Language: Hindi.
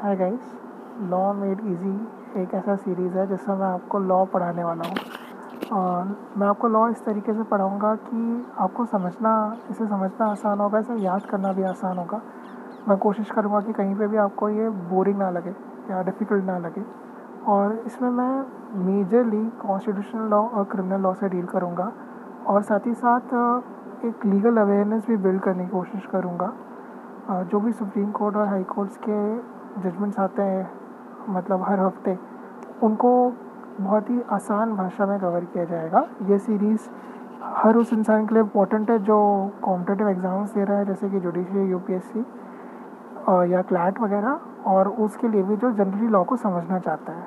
Hi guys law made easy एक ऐसा सीरीज़ है जिसमें मैं आपको लॉ पढ़ाने वाला हूँ। और मैं आपको लॉ इस तरीके से पढ़ाऊँगा कि आपको समझना, इसे समझना आसान होगा, इसे याद करना भी आसान होगा। मैं कोशिश करूँगा कि कहीं पे भी आपको ये बोरिंग ना लगे या डिफ़िकल्ट ना लगे। और इसमें मैं मेजरली कॉन्स्टिट्यूशनल लॉ और क्रिमिनल लॉ से डील करूँगा। और साथ ही साथ एक लीगल अवेयरनेस भी बिल्ड करने की कोशिश करूँगा। जो भी सुप्रीम कोर्ट और हाई कोर्ट्स के जजमेंट्स आते हैं मतलब हर हफ़्ते, उनको बहुत ही आसान भाषा में कवर किया जाएगा। ये सीरीज़ हर उस इंसान के लिए इम्पोर्टेंट है जो कॉम्पिटेटिव एग्ज़ाम्स दे रहा है, जैसे कि जुडिशरी यूपीएससी या क्लैट वगैरह, और उसके लिए भी जो जनरली लॉ को समझना चाहता है।